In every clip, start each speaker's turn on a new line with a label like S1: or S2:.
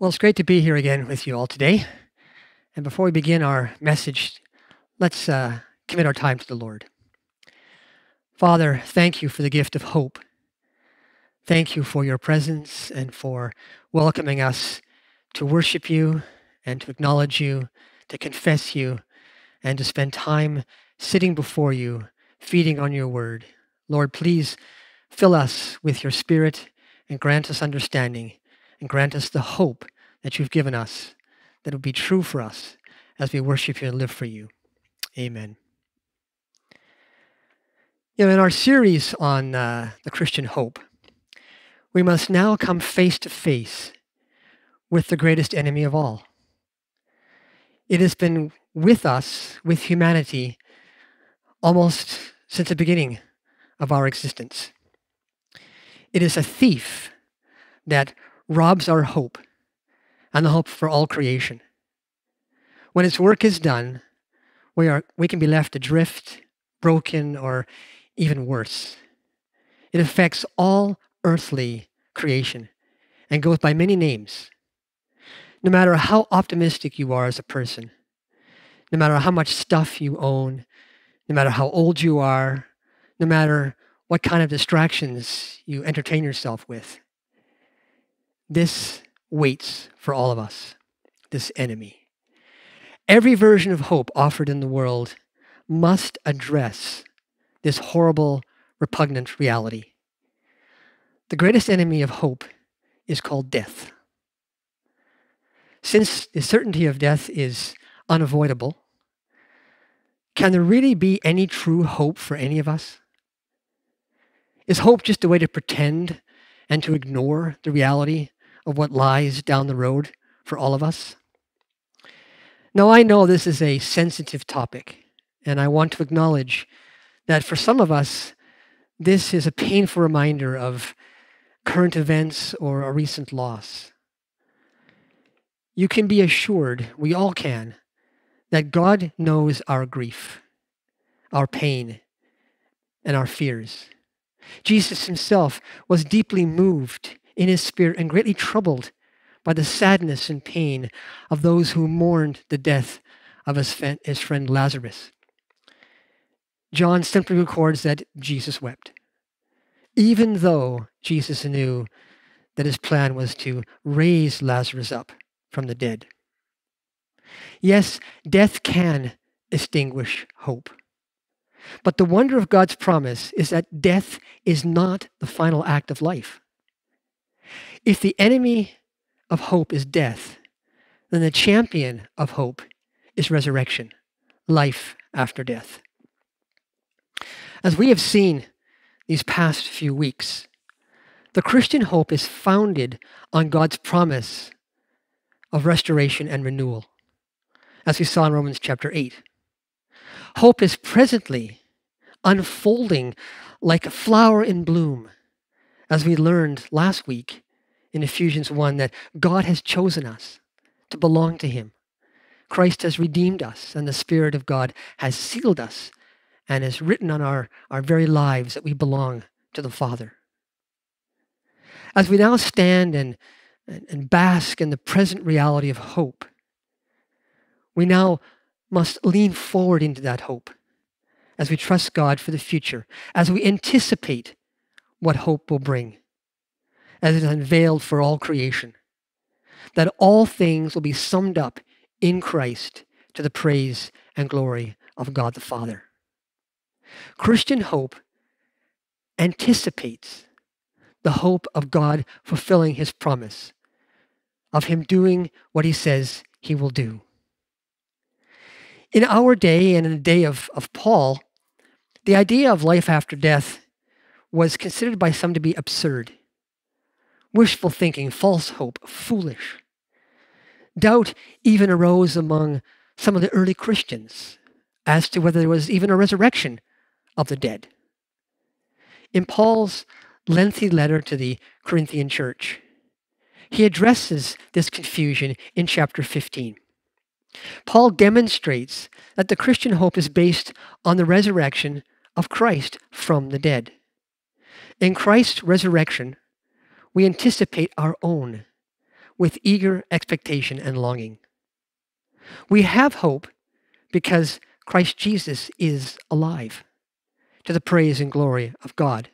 S1: Well, it's great to be here again with you all today. And before we begin our message, let's uh, commit our time to the Lord. Father, thank you for the gift of hope. Thank you for your presence and for welcoming us to worship you and to acknowledge you, to confess you, and to spend time sitting before you, feeding on your word. Lord, please fill us with your spirit and grant us understanding and grant us the hope that you've given us that will be true for us as we worship you and live for you. Amen. You know, in our series on uh, the Christian hope, we must now come face to face with the greatest enemy of all. It has been with us, with humanity, almost since the beginning of our existence. It is a thief that robs our hope and the hope for all creation. When its work is done, we, are, we can be left adrift, broken, or even worse. It affects all earthly creation and goes by many names. No matter how optimistic you are as a person, no matter how much stuff you own, no matter how old you are, no matter what kind of distractions you entertain yourself with, this waits for all of us, this enemy. Every version of hope offered in the world must address this horrible, repugnant reality. The greatest enemy of hope is called death. Since the certainty of death is unavoidable, can there really be any true hope for any of us? Is hope just a way to pretend and to ignore the reality of what lies down the road for all of us? Now, I know this is a sensitive topic, and I want to acknowledge that for some of us, this is a painful reminder of current events or a recent loss. You can be assured, we all can, that God knows our grief, our pain, and our fears. Jesus himself was deeply moved in his spirit and greatly troubled by the sadness and pain of those who mourned the death of his, friend Lazarus. John simply records that Jesus wept, even though Jesus knew that his plan was to raise Lazarus up from the dead. Yes, death can extinguish hope. But the wonder of God's promise is that death is not the final act of life. If the enemy of hope is death, then the champion of hope is resurrection, life after death. As we have seen these past few weeks, the Christian hope is founded on God's promise of restoration and renewal, as we saw in Romans chapter 8. Hope is presently unfolding like a flower in bloom, as we learned last week in Ephesians 1 that God has chosen us to belong to Him. Christ has redeemed us, and the Spirit of God has sealed us and has written on our, our very lives that we belong to the Father. As we now stand and, and, and bask in the present reality of hope, we now must lean forward into that hope as we trust God for the future, as we anticipate what hope will bring as it is unveiled for all creation, that all things will be summed up in Christ to the praise and glory of God the Father. Christian hope anticipates the hope of God fulfilling his promise, of him doing what he says he will do. In our day and in the day of, of Paul, the idea of life after death was considered by some to be absurd wishful thinking, false hope, foolish. Doubt even arose among some of the early Christians as to whether there was even a resurrection of the dead. In Paul's lengthy letter to the Corinthian church, he addresses this confusion in chapter 15. Paul demonstrates that the Christian hope is based on the resurrection of Christ from the dead. In Christ's resurrection, we anticipate our own. with eager expectation and longing. We have hope because Christ Jesus is alive, to the praise and glory of God,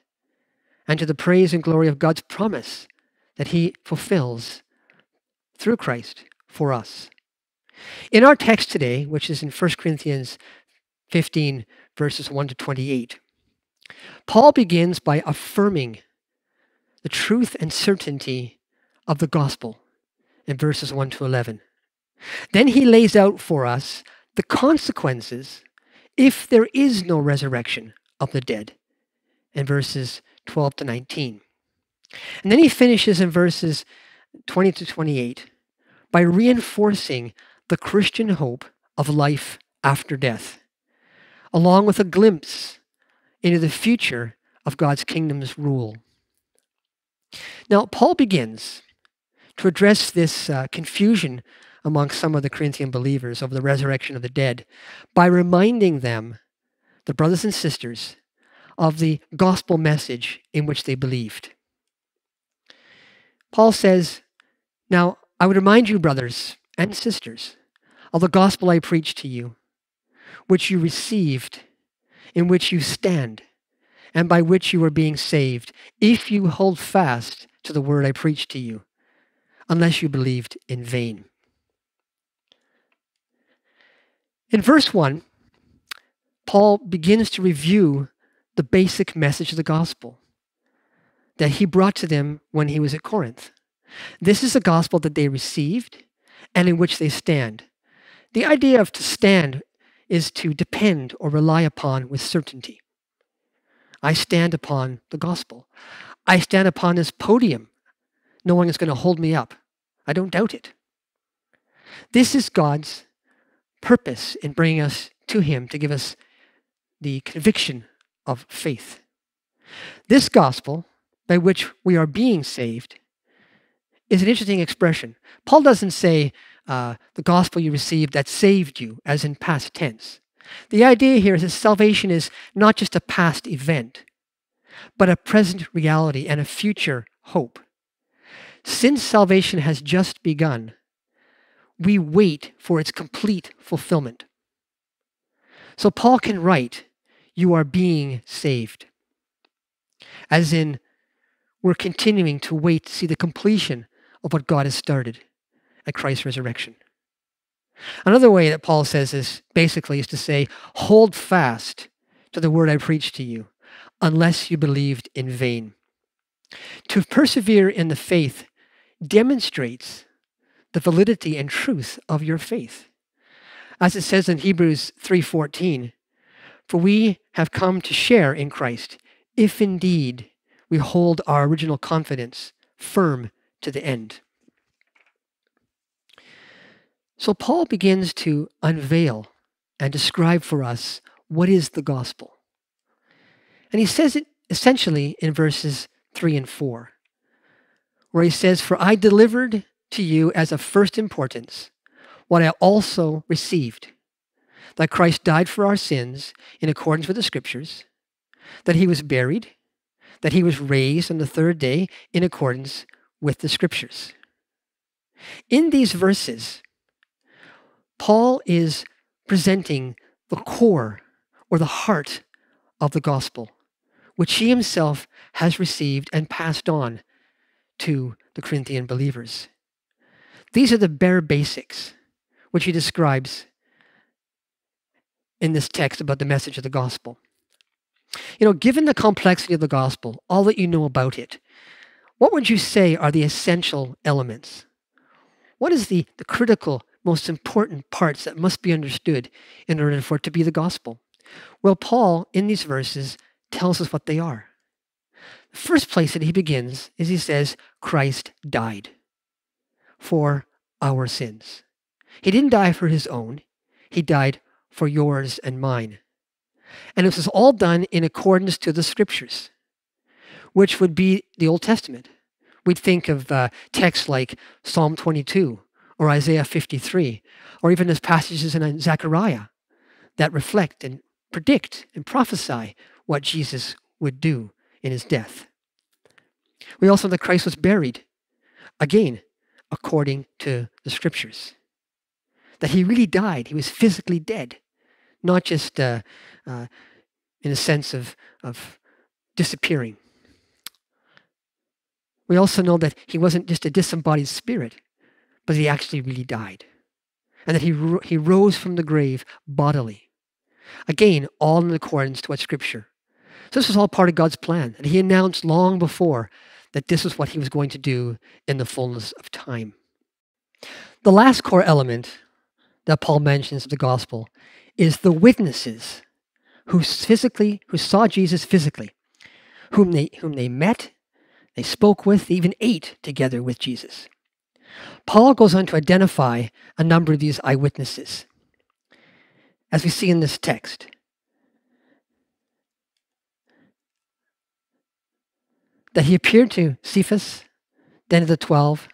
S1: and to the praise and glory of God's promise that he fulfills through Christ for us. In our text today, which is in 1 Corinthians 15, verses 1 to 28, Paul begins by affirming the truth and certainty of the gospel in verses 1 to 11. Then he lays out for us the consequences if there is no resurrection of the dead in verses 12 to 19. And then he finishes in verses 20 to 28 by reinforcing the Christian hope of life after death, along with a glimpse into the future of God's kingdom's rule. Now, Paul begins to address this uh, confusion among some of the Corinthian believers of the resurrection of the dead by reminding them, the brothers and sisters, of the gospel message in which they believed. Paul says, Now I would remind you, brothers and sisters, of the gospel I preached to you, which you received, in which you stand, and by which you are being saved, if you hold fast to the word I preached to you, unless you believed in vain. In verse 1, Paul begins to review the basic message of the gospel that he brought to them when he was at Corinth. This is the gospel that they received and in which they stand. The idea of to stand is to depend or rely upon with certainty. I stand upon the gospel. I stand upon this podium knowing it's going to hold me up. I don't doubt it. This is God's purpose in bringing us to Him to give us the conviction of faith. This gospel, by which we are being saved, is an interesting expression. Paul doesn't say uh, the gospel you received that saved you, as in past tense. The idea here is that salvation is not just a past event, but a present reality and a future hope. Since salvation has just begun, we wait for its complete fulfillment. So Paul can write, You are being saved. As in, we're continuing to wait to see the completion of what God has started at Christ's resurrection. Another way that Paul says this basically is to say, Hold fast to the word I preached to you, unless you believed in vain. To persevere in the faith demonstrates the validity and truth of your faith. As it says in Hebrews 3:14, for we have come to share in Christ if indeed we hold our original confidence firm to the end. So Paul begins to unveil and describe for us what is the gospel. And he says it essentially in verses 3 and 4 where he says, For I delivered to you as of first importance what I also received that Christ died for our sins in accordance with the Scriptures, that he was buried, that he was raised on the third day in accordance with the Scriptures. In these verses, Paul is presenting the core or the heart of the gospel, which he himself has received and passed on to the Corinthian believers. These are the bare basics, which he describes in this text about the message of the gospel. You know, given the complexity of the gospel, all that you know about it, what would you say are the essential elements? What is the, the critical, most important parts that must be understood in order for it to be the gospel? Well, Paul, in these verses, tells us what they are. The first place that he begins is he says, Christ died for our sins. He didn't die for his own, he died for yours and mine. And this was all done in accordance to the scriptures, which would be the Old Testament. We'd think of uh, texts like Psalm 22 or Isaiah 53, or even as passages in Zechariah that reflect and predict and prophesy what Jesus would do in his death. We also know that Christ was buried. Again, according to the scriptures. That he really died. He was physically dead, not just uh, uh, in a sense of, of disappearing. We also know that he wasn't just a disembodied spirit, but he actually really died. And that he, he rose from the grave bodily. Again, all in accordance to what Scripture. So this was all part of God's plan. And he announced long before that this was what he was going to do in the fullness of time. The last core element that Paul mentions of the gospel is the witnesses who physically, who saw Jesus physically, whom they, whom they met, they spoke with, they even ate together with Jesus. Paul goes on to identify a number of these eyewitnesses, as we see in this text. That he appeared to Cephas, then to the twelve,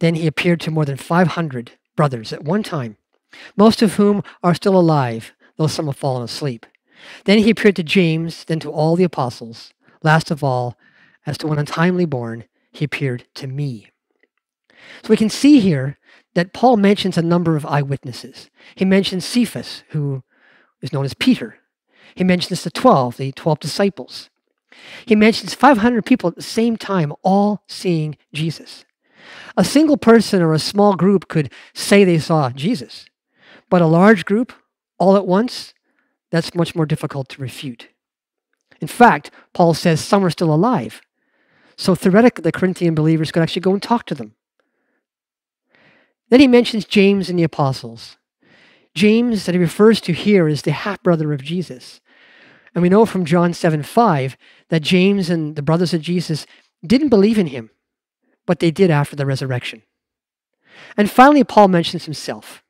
S1: then he appeared to more than 500 brothers at one time, most of whom are still alive, though some have fallen asleep. Then he appeared to James, then to all the apostles. Last of all, as to one untimely born, he appeared to me. So we can see here that Paul mentions a number of eyewitnesses. He mentions Cephas, who is known as Peter. He mentions the 12, the 12 disciples. He mentions 500 people at the same time, all seeing Jesus. A single person or a small group could say they saw Jesus, but a large group, all at once, that's much more difficult to refute. In fact, Paul says some are still alive. So theoretically, the Corinthian believers could actually go and talk to them. Then he mentions James and the apostles. James, that he refers to here, is the half brother of Jesus. And we know from John 7 5 that James and the brothers of Jesus didn't believe in him, but they did after the resurrection. And finally, Paul mentions himself.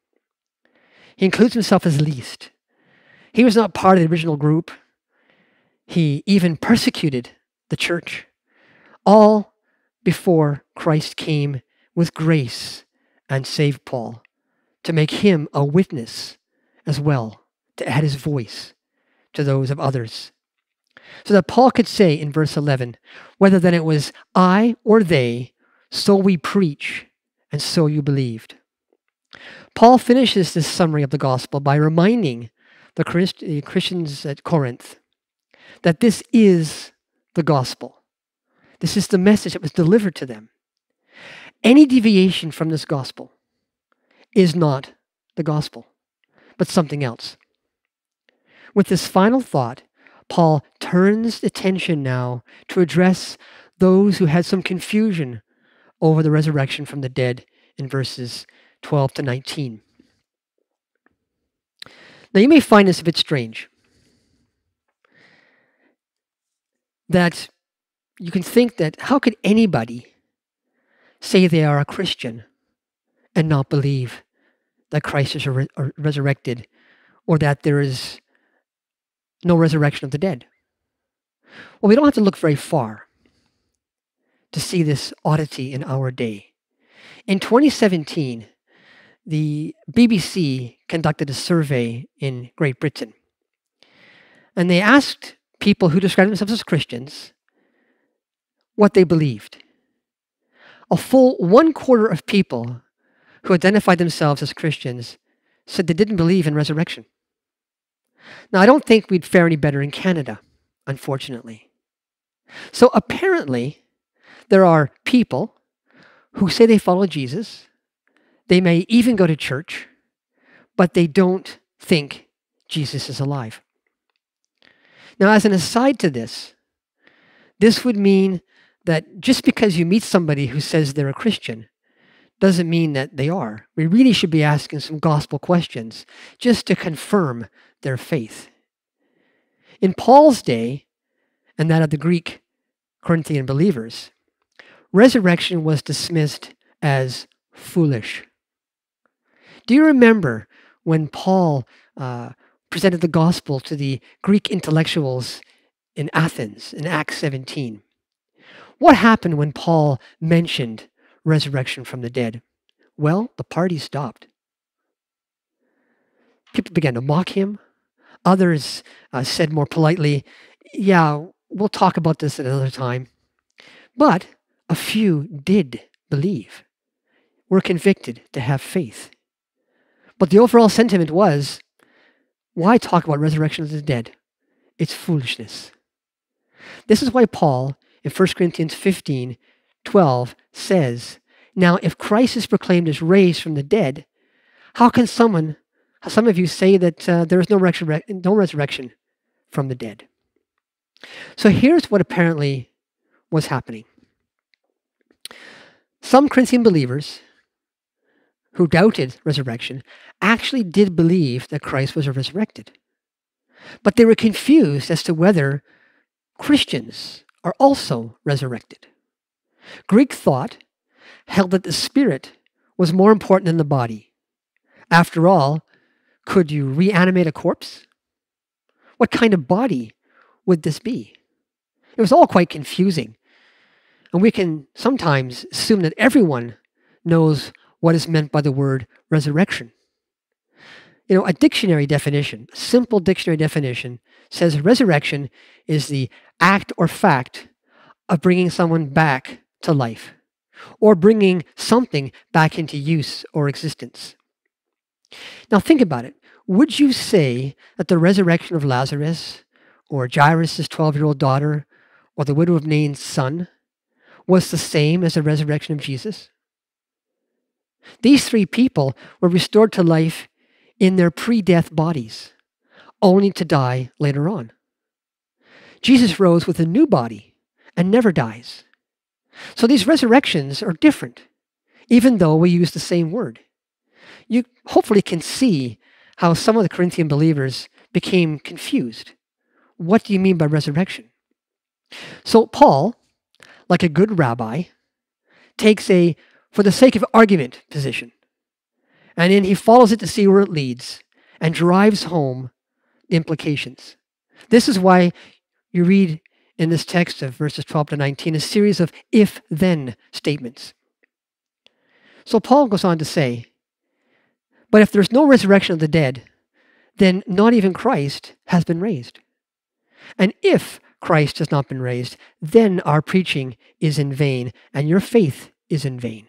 S1: He includes himself as least. He was not part of the original group. He even persecuted the church, all before Christ came with grace and save Paul to make him a witness as well, to add his voice to those of others. So that Paul could say in verse 11, whether then it was I or they, so we preach, and so you believed. Paul finishes this summary of the gospel by reminding the Christians at Corinth that this is the gospel. This is the message that was delivered to them. Any deviation from this gospel is not the gospel, but something else. With this final thought, Paul turns attention now to address those who had some confusion over the resurrection from the dead in verses 12 to 19. Now, you may find this a bit strange that you can think that how could anybody say they are a Christian and not believe that Christ is re- resurrected or that there is no resurrection of the dead? Well, we don't have to look very far to see this oddity in our day. In 2017, the BBC conducted a survey in Great Britain. And they asked people who described themselves as Christians what they believed. A full one quarter of people who identified themselves as Christians said they didn't believe in resurrection. Now, I don't think we'd fare any better in Canada, unfortunately. So apparently, there are people who say they follow Jesus. They may even go to church, but they don't think Jesus is alive. Now, as an aside to this, this would mean that just because you meet somebody who says they're a Christian doesn't mean that they are. We really should be asking some gospel questions just to confirm their faith. In Paul's day, and that of the Greek Corinthian believers, resurrection was dismissed as foolish. Do you remember when Paul uh, presented the gospel to the Greek intellectuals in Athens in Acts 17? What happened when Paul mentioned resurrection from the dead? Well, the party stopped. People began to mock him. Others uh, said more politely, Yeah, we'll talk about this at another time. But a few did believe. were convicted to have faith. But the overall sentiment was why talk about resurrection of the dead? It's foolishness. This is why Paul in 1 Corinthians 15 12 says, Now, if Christ is proclaimed as raised from the dead, how can someone, some of you say that uh, there is no, resurre- no resurrection from the dead? So here's what apparently was happening. Some Corinthian believers who doubted resurrection actually did believe that Christ was resurrected. But they were confused as to whether Christians are also resurrected. Greek thought held that the spirit was more important than the body. After all, could you reanimate a corpse? What kind of body would this be? It was all quite confusing. And we can sometimes assume that everyone knows what is meant by the word resurrection. You know, a dictionary definition, simple dictionary definition, says resurrection is the act or fact of bringing someone back to life or bringing something back into use or existence. Now, think about it. Would you say that the resurrection of Lazarus or Jairus' 12 year old daughter or the widow of Nain's son was the same as the resurrection of Jesus? These three people were restored to life in their pre death bodies, only to die later on. Jesus rose with a new body and never dies. So these resurrections are different, even though we use the same word. You hopefully can see how some of the Corinthian believers became confused. What do you mean by resurrection? So Paul, like a good rabbi, takes a for the sake of argument position. And then he follows it to see where it leads and drives home the implications. This is why you read in this text of verses 12 to 19 a series of if then statements. So Paul goes on to say, But if there's no resurrection of the dead, then not even Christ has been raised. And if Christ has not been raised, then our preaching is in vain, and your faith is in vain.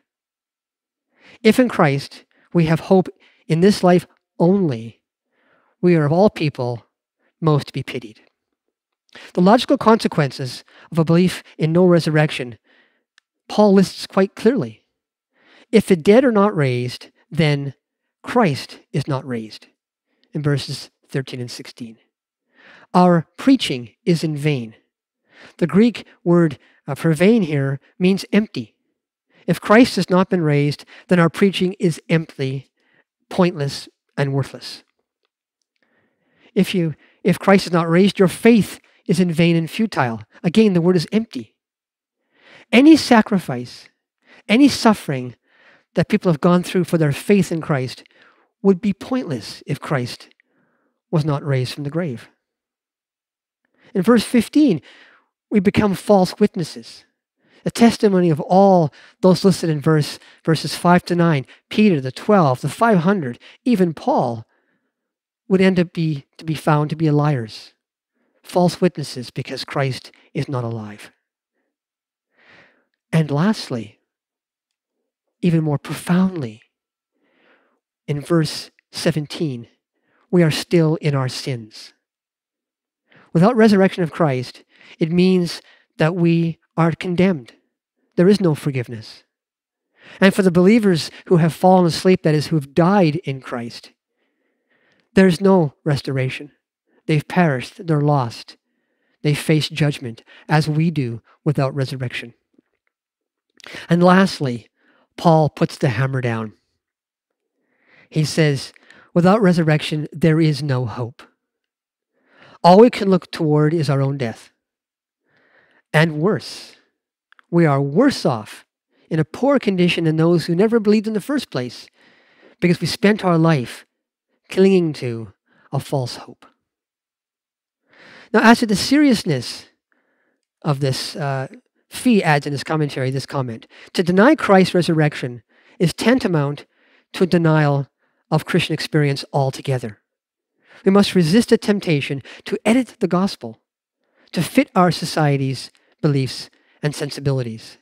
S1: If in Christ we have hope in this life only, we are of all people most to be pitied. The logical consequences of a belief in no resurrection, Paul lists quite clearly. If the dead are not raised, then Christ is not raised, in verses 13 and 16. Our preaching is in vain. The Greek word uh, for vain here means empty. If Christ has not been raised, then our preaching is empty, pointless, and worthless. If you if Christ is not raised, your faith is in vain and futile. Again, the word is empty. Any sacrifice, any suffering that people have gone through for their faith in Christ would be pointless if Christ was not raised from the grave. In verse 15, we become false witnesses. The testimony of all those listed in verse verses 5 to 9, Peter, the 12, the 500, even Paul, would end up be, to be found to be liars false witnesses because Christ is not alive. And lastly, even more profoundly, in verse 17, we are still in our sins. Without resurrection of Christ, it means that we are condemned. There is no forgiveness. And for the believers who have fallen asleep, that is, who have died in Christ, there is no restoration. They've perished, they're lost. They face judgment, as we do without resurrection. And lastly, Paul puts the hammer down. He says, without resurrection, there is no hope. All we can look toward is our own death. And worse, we are worse off in a poor condition than those who never believed in the first place because we spent our life clinging to a false hope. Now, as to the seriousness of this, uh, Fee adds in his commentary this comment To deny Christ's resurrection is tantamount to a denial of Christian experience altogether. We must resist the temptation to edit the gospel to fit our society's beliefs and sensibilities.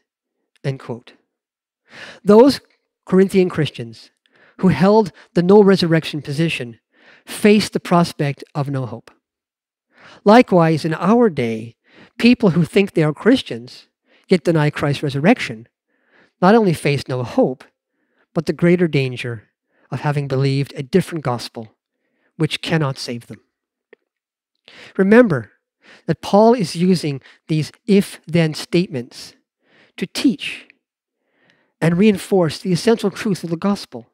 S1: End quote. Those Corinthian Christians who held the no resurrection position faced the prospect of no hope. Likewise, in our day, people who think they are Christians yet deny Christ's resurrection not only face no hope, but the greater danger of having believed a different gospel which cannot save them. Remember that Paul is using these if then statements to teach and reinforce the essential truth of the gospel.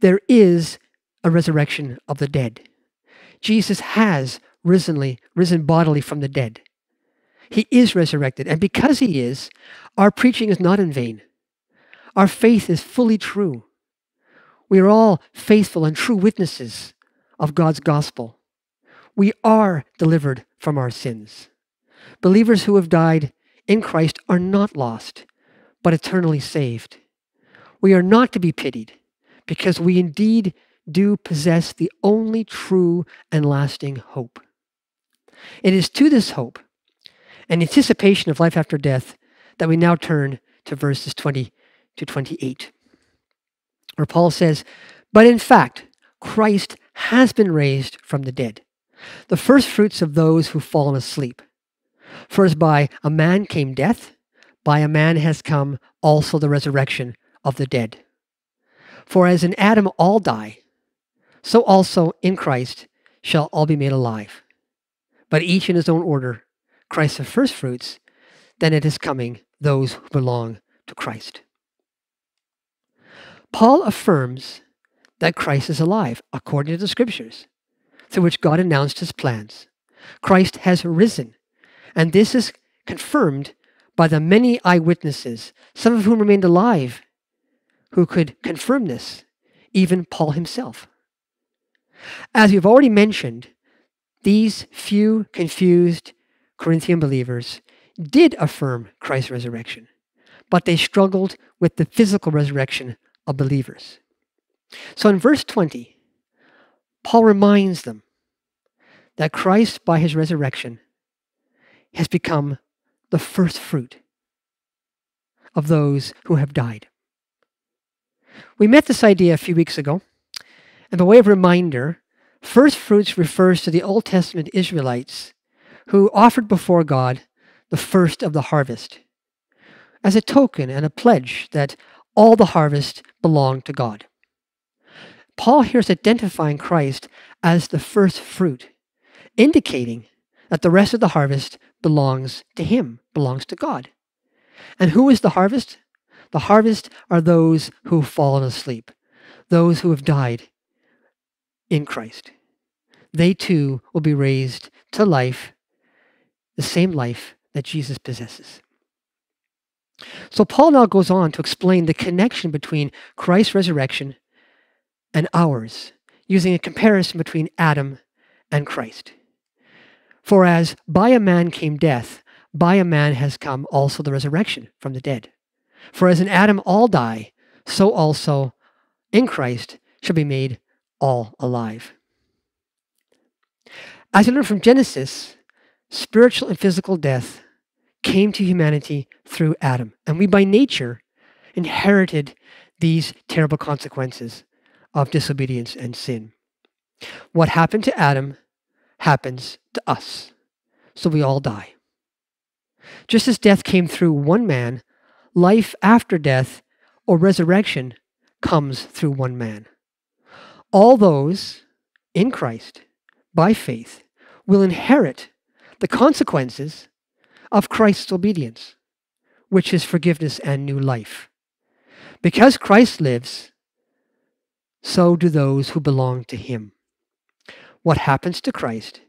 S1: There is a resurrection of the dead. Jesus has risenly, risen bodily from the dead. He is resurrected, and because he is, our preaching is not in vain. Our faith is fully true. We are all faithful and true witnesses of God's gospel. We are delivered from our sins. Believers who have died in Christ are not lost, but eternally saved. We are not to be pitied because we indeed do possess the only true and lasting hope. It is to this hope and anticipation of life after death that we now turn to verses 20 to 28, where Paul says, But in fact, Christ has been raised from the dead, the first fruits of those who've fallen asleep. For as by a man came death, by a man has come also the resurrection of the dead. For as in Adam all die, so also in Christ shall all be made alive. But each in his own order, Christ the firstfruits, then it is coming those who belong to Christ. Paul affirms that Christ is alive, according to the scriptures, through which God announced his plans. Christ has risen, and this is confirmed by the many eyewitnesses, some of whom remained alive, who could confirm this, even Paul himself. As we've already mentioned, these few confused Corinthian believers did affirm Christ's resurrection, but they struggled with the physical resurrection of believers. So in verse 20, Paul reminds them that Christ, by his resurrection, has become the first fruit of those who have died. We met this idea a few weeks ago, and by way of reminder, first fruits refers to the Old Testament Israelites who offered before God the first of the harvest as a token and a pledge that all the harvest belonged to God. Paul here is identifying Christ as the first fruit, indicating that the rest of the harvest belongs to him, belongs to God. And who is the harvest? The harvest are those who have fallen asleep, those who have died in Christ. They too will be raised to life, the same life that Jesus possesses. So Paul now goes on to explain the connection between Christ's resurrection and ours, using a comparison between Adam and Christ. For as by a man came death, by a man has come also the resurrection from the dead. For as in Adam all die, so also in Christ shall be made all alive. As we learn from Genesis, spiritual and physical death came to humanity through Adam, and we by nature inherited these terrible consequences of disobedience and sin. What happened to Adam happens to us. So we all die. Just as death came through one man, life after death or resurrection comes through one man. All those in Christ, by faith, will inherit the consequences of Christ's obedience, which is forgiveness and new life. Because Christ lives, so do those who belong to him. What happens to Christ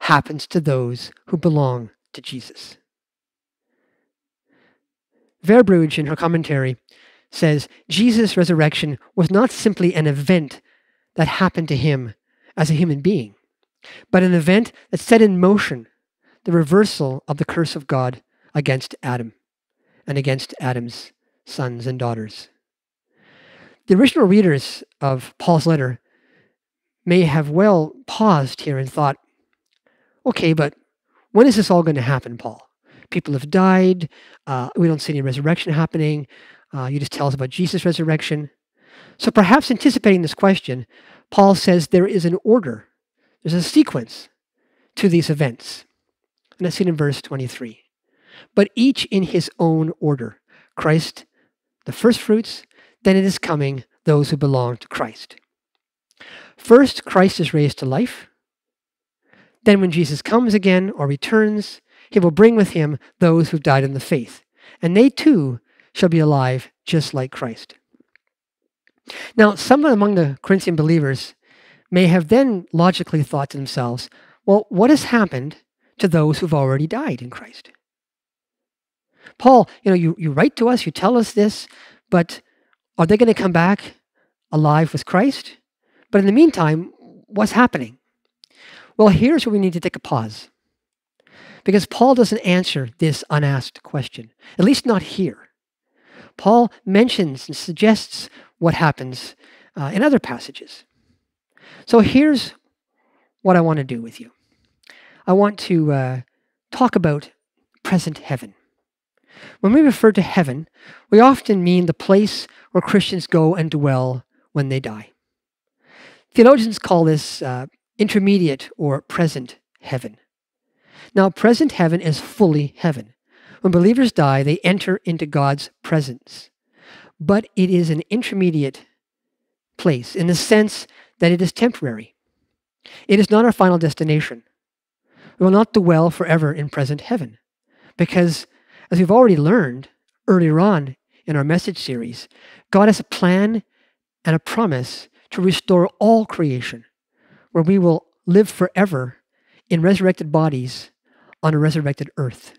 S1: happens to those who belong to Jesus. Verbrugge, in her commentary, says Jesus' resurrection was not simply an event that happened to him as a human being, but an event that set in motion the reversal of the curse of God against Adam and against Adam's sons and daughters. The original readers of Paul's letter may have well paused here and thought, okay, but when is this all going to happen, Paul? People have died. Uh, we don't see any resurrection happening. Uh, you just tell us about Jesus' resurrection. So perhaps anticipating this question, Paul says there is an order, there's a sequence to these events. And that's seen in verse 23. But each in his own order Christ, the first fruits, then it is coming those who belong to Christ. First, Christ is raised to life. Then, when Jesus comes again or returns, he will bring with him those who've died in the faith, and they too shall be alive just like Christ. Now, some among the Corinthian believers may have then logically thought to themselves, well, what has happened to those who've already died in Christ? Paul, you know, you, you write to us, you tell us this, but are they going to come back alive with Christ? But in the meantime, what's happening? Well, here's where we need to take a pause. Because Paul doesn't answer this unasked question, at least not here. Paul mentions and suggests what happens uh, in other passages. So here's what I want to do with you I want to uh, talk about present heaven. When we refer to heaven, we often mean the place where Christians go and dwell when they die. Theologians call this uh, intermediate or present heaven. Now, present heaven is fully heaven. When believers die, they enter into God's presence. But it is an intermediate place in the sense that it is temporary. It is not our final destination. We will not dwell forever in present heaven because as we've already learned earlier on in our message series, God has a plan and a promise to restore all creation, where we will live forever in resurrected bodies on a resurrected earth.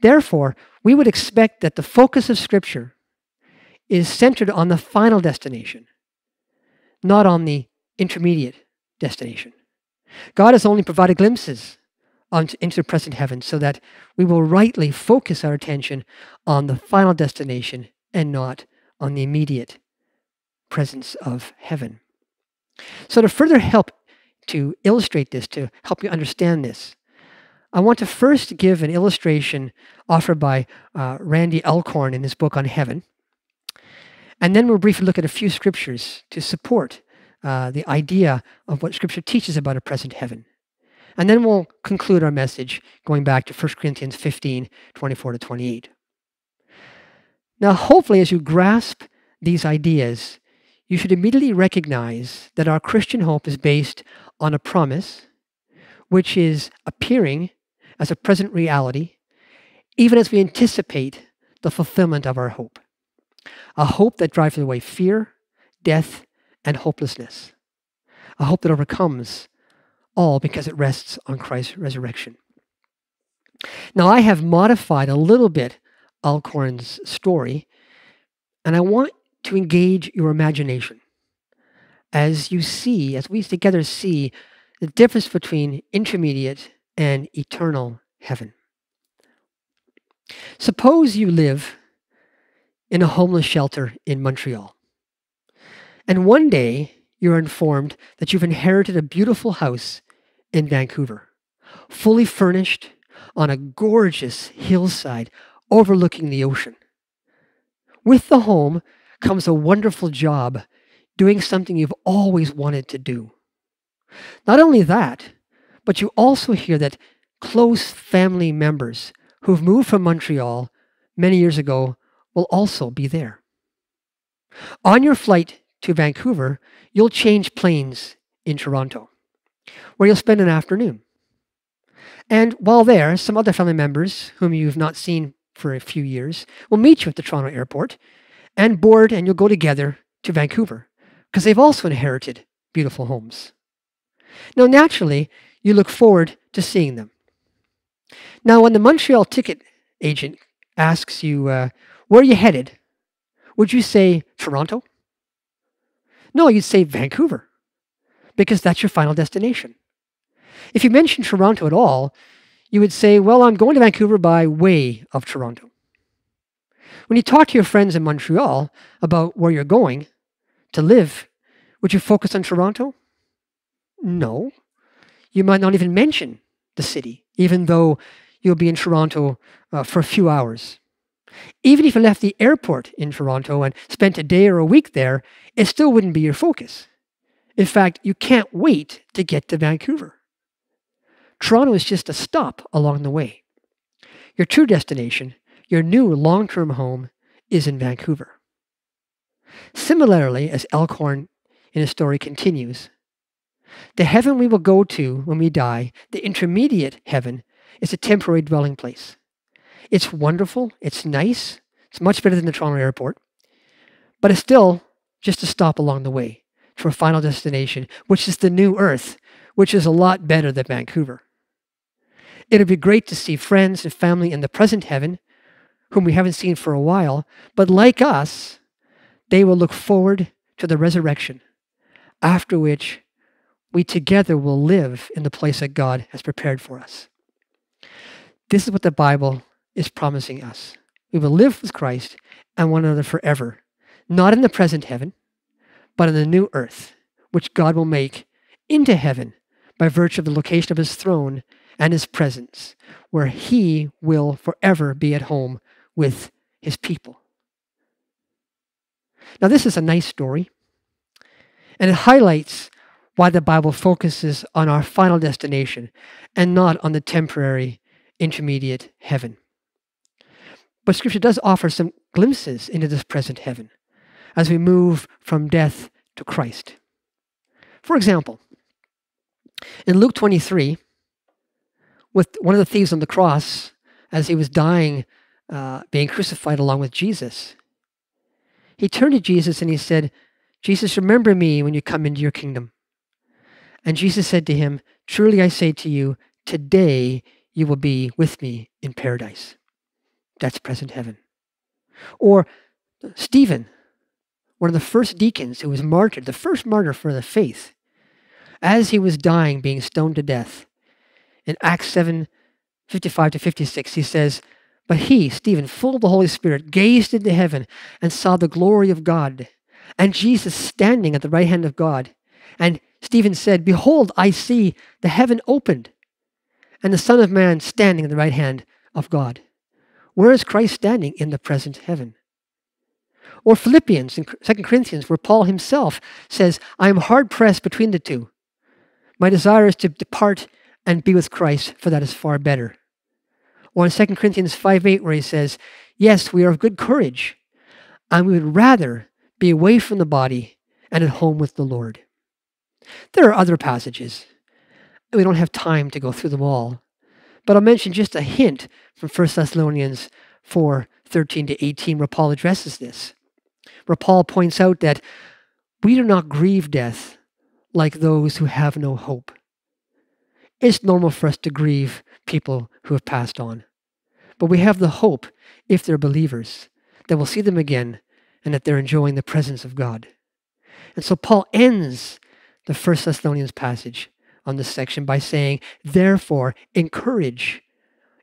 S1: Therefore, we would expect that the focus of Scripture is centered on the final destination, not on the intermediate destination. God has only provided glimpses into the present heaven so that we will rightly focus our attention on the final destination and not on the immediate presence of heaven. So, to further help to illustrate this, to help you understand this, I want to first give an illustration offered by uh, Randy Alcorn in his book on heaven. And then we'll briefly look at a few scriptures to support uh, the idea of what scripture teaches about a present heaven. And then we'll conclude our message going back to 1 Corinthians 15 24 to 28. Now, hopefully, as you grasp these ideas, you should immediately recognize that our Christian hope is based on a promise, which is appearing as a present reality, even as we anticipate the fulfillment of our hope. A hope that drives away fear, death, and hopelessness. A hope that overcomes all because it rests on Christ's resurrection. Now, I have modified a little bit Alcorn's story, and I want to engage your imagination as you see, as we together see, the difference between intermediate and eternal heaven. Suppose you live in a homeless shelter in Montreal, and one day you're informed that you've inherited a beautiful house in Vancouver, fully furnished on a gorgeous hillside overlooking the ocean. With the home comes a wonderful job doing something you've always wanted to do. Not only that, but you also hear that close family members who've moved from Montreal many years ago will also be there. On your flight to Vancouver, you'll change planes in Toronto where you'll spend an afternoon. And while there, some other family members whom you've not seen for a few years will meet you at the Toronto airport and board, and you'll go together to Vancouver because they've also inherited beautiful homes. Now, naturally, you look forward to seeing them. Now, when the Montreal ticket agent asks you, uh, Where are you headed? Would you say Toronto? No, you'd say Vancouver, because that's your final destination. If you mention Toronto at all, you would say, Well, I'm going to Vancouver by way of Toronto. When you talk to your friends in Montreal about where you're going to live, would you focus on Toronto? No. You might not even mention the city, even though you'll be in Toronto uh, for a few hours. Even if you left the airport in Toronto and spent a day or a week there, it still wouldn't be your focus. In fact, you can't wait to get to Vancouver. Toronto is just a stop along the way. Your true destination, your new long term home, is in Vancouver. Similarly, as Alcorn in his story continues, the heaven we will go to when we die, the intermediate heaven, is a temporary dwelling place. It's wonderful, it's nice, it's much better than the Toronto airport, but it's still just a stop along the way a final destination, which is the new earth, which is a lot better than Vancouver. It'd be great to see friends and family in the present heaven, whom we haven't seen for a while, but like us, they will look forward to the resurrection, after which we together will live in the place that God has prepared for us. This is what the Bible is promising us. We will live with Christ and one another forever, not in the present heaven, but in the new earth, which God will make into heaven by virtue of the location of his throne and his presence, where he will forever be at home with his people. Now, this is a nice story, and it highlights why the Bible focuses on our final destination and not on the temporary intermediate heaven. But Scripture does offer some glimpses into this present heaven as we move from death to Christ. For example, in Luke 23, with one of the thieves on the cross, as he was dying, uh, being crucified along with Jesus, he turned to Jesus and he said, Jesus, remember me when you come into your kingdom. And Jesus said to him, Truly I say to you, today you will be with me in paradise. That's present heaven. Or Stephen, one of the first deacons who was martyred, the first martyr for the faith, as he was dying, being stoned to death. In Acts 7 55 to 56, he says, But he, Stephen, full of the Holy Spirit, gazed into heaven and saw the glory of God, and Jesus standing at the right hand of God. And Stephen said, Behold, I see the heaven opened, and the Son of Man standing at the right hand of God. Where is Christ standing? In the present heaven. Or Philippians in 2 Corinthians, where Paul himself says, I am hard pressed between the two. My desire is to depart and be with Christ, for that is far better. Or in 2 Corinthians 5 8, where he says, Yes, we are of good courage, and we would rather be away from the body and at home with the Lord. There are other passages. We don't have time to go through them all. But I'll mention just a hint from 1 Thessalonians 4 13 to 18, where Paul addresses this. Paul points out that we do not grieve death like those who have no hope. It's normal for us to grieve people who have passed on. But we have the hope, if they're believers, that we'll see them again and that they're enjoying the presence of God. And so Paul ends the First Thessalonians passage on this section by saying, Therefore, encourage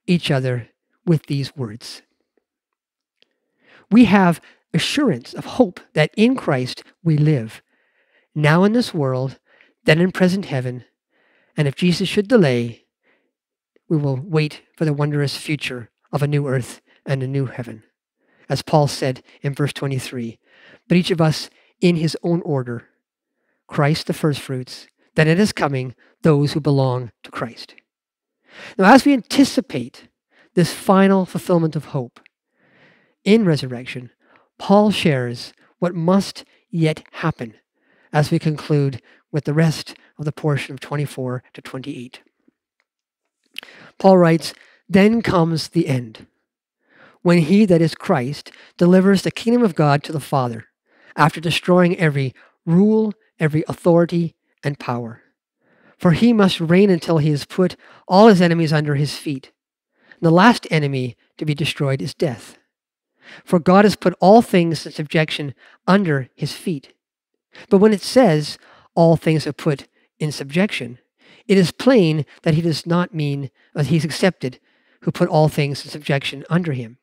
S1: each other with these words. We have assurance of hope that in Christ we live, now in this world, then in present heaven, and if Jesus should delay, we will wait for the wondrous future of a new earth and a new heaven. As Paul said in verse 23, but each of us in his own order Christ the firstfruits, then it is coming those who belong to Christ. Now, as we anticipate this final fulfillment of hope in resurrection, Paul shares what must yet happen as we conclude with the rest of the portion of 24 to 28. Paul writes, Then comes the end, when he, that is Christ, delivers the kingdom of God to the Father, after destroying every rule every authority and power. For he must reign until he has put all his enemies under his feet. And the last enemy to be destroyed is death. For God has put all things in subjection under his feet. But when it says all things are put in subjection, it is plain that he does not mean that he's accepted who put all things in subjection under him.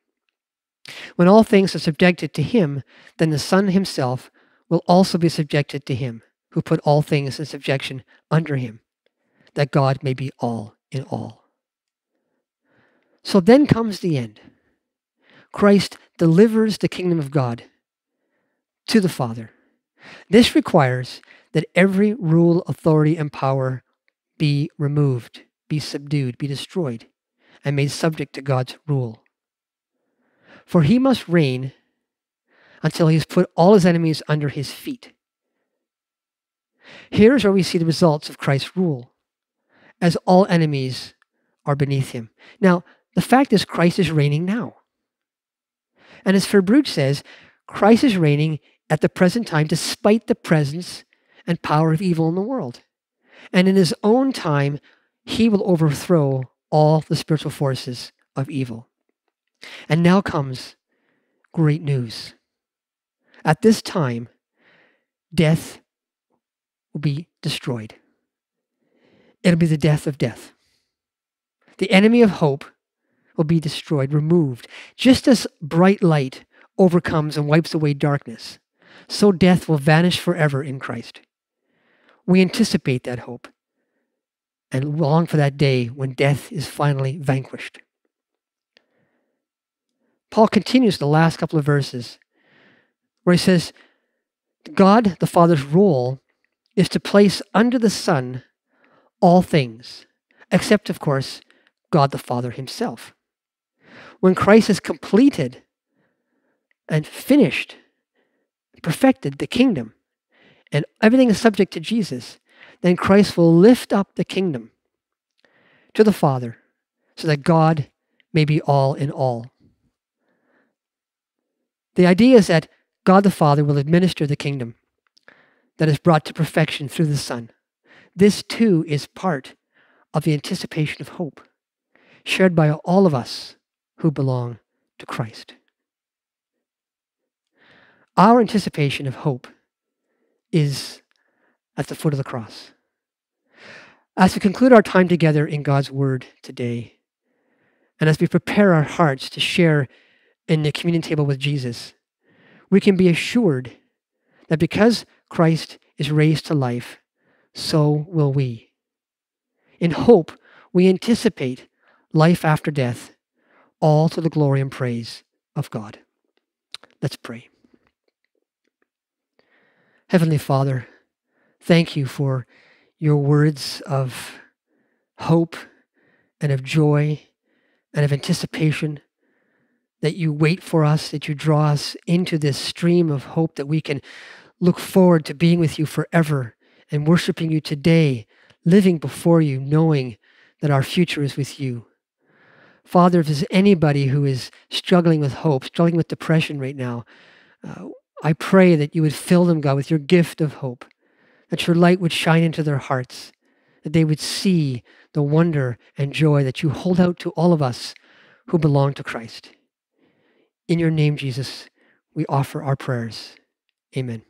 S1: When all things are subjected to him, then the Son himself will also be subjected to him who put all things in subjection under him, that God may be all in all. So then comes the end. Christ delivers the kingdom of God to the Father. This requires that every rule, authority, and power be removed, be subdued, be destroyed, and made subject to God's rule. For he must reign until he has put all his enemies under his feet. Here's where we see the results of Christ's rule, as all enemies are beneath him. Now, the fact is, Christ is reigning now. And as Verbrugge says, Christ is reigning at the present time despite the presence and power of evil in the world. And in his own time, he will overthrow all the spiritual forces of evil. And now comes great news. At this time, death will be destroyed. It'll be the death of death. The enemy of hope will be destroyed, removed. Just as bright light overcomes and wipes away darkness, so death will vanish forever in Christ. We anticipate that hope and long for that day when death is finally vanquished. Paul continues the last couple of verses where he says, God the Father's role is to place under the Son all things, except, of course, God the Father himself. When Christ has completed and finished, perfected the kingdom, and everything is subject to Jesus, then Christ will lift up the kingdom to the Father so that God may be all in all. The idea is that God the Father will administer the kingdom that is brought to perfection through the Son. This too is part of the anticipation of hope shared by all of us who belong to Christ. Our anticipation of hope is at the foot of the cross. As we conclude our time together in God's Word today, and as we prepare our hearts to share in the communion table with Jesus, we can be assured that because Christ is raised to life, so will we. In hope, we anticipate life after death, all to the glory and praise of God. Let's pray. Heavenly Father, thank you for your words of hope and of joy and of anticipation that you wait for us, that you draw us into this stream of hope that we can look forward to being with you forever and worshiping you today, living before you, knowing that our future is with you. Father, if there's anybody who is struggling with hope, struggling with depression right now, uh, I pray that you would fill them, God, with your gift of hope, that your light would shine into their hearts, that they would see the wonder and joy that you hold out to all of us who belong to Christ. In your name, Jesus, we offer our prayers. Amen.